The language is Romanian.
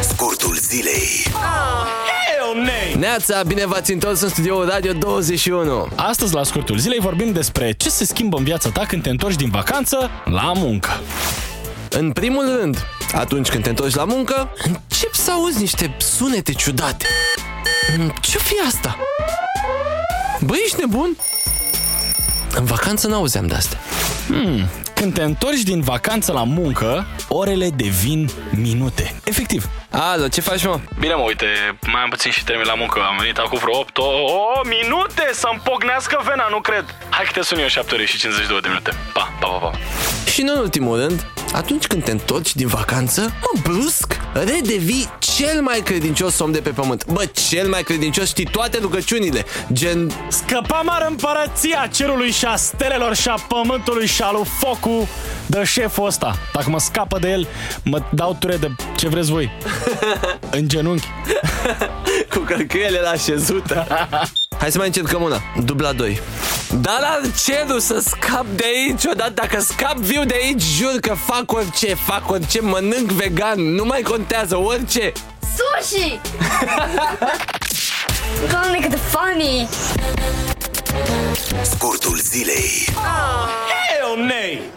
Scurtul zilei. Neața, bine v-ați întors în studioul Radio 21. Astăzi, la scurtul zilei, vorbim despre ce se schimbă în viața ta când te întorci din vacanță la muncă. În primul rând, atunci când te întorci la muncă, încep să auzi niște sunete ciudate. Ce fi asta? Băi, ești nebun? În vacanță n-auzeam de astea. Când te întorci din vacanță la muncă, orele devin minute. Efectiv. Alo, ce faci, mă? Bine mă, uite, mai am puțin și termin la muncă. Am venit acum vreo 8 o, o minute să-mi pocnească vena, nu cred. Hai că te sun eu 7 ore și 52 de minute. Pa, pa, pa, pa. Și nu în ultimul rând, atunci când te întorci din vacanță, mă, brusc, redevii cel mai credincios om de pe pământ. Bă, cel mai credincios, știi toate rugăciunile, gen... Scăpam ar împărăția cerului și a stelelor și a pământului și a lui Focu de șeful ăsta. Dacă mă scapă de el, mă dau ture de ce vreți voi. În genunchi. Cu cărcăiele la așezută. Hai să mai încercăm una. Dubla 2. Dar la cerul să scap de aici odată. Dacă scap viu de aici, jur că fac orice, fac orice, mănânc vegan, nu mai contează, orice. Sushi! Doamne, cât de funny! Scurtul zilei. Hell nay!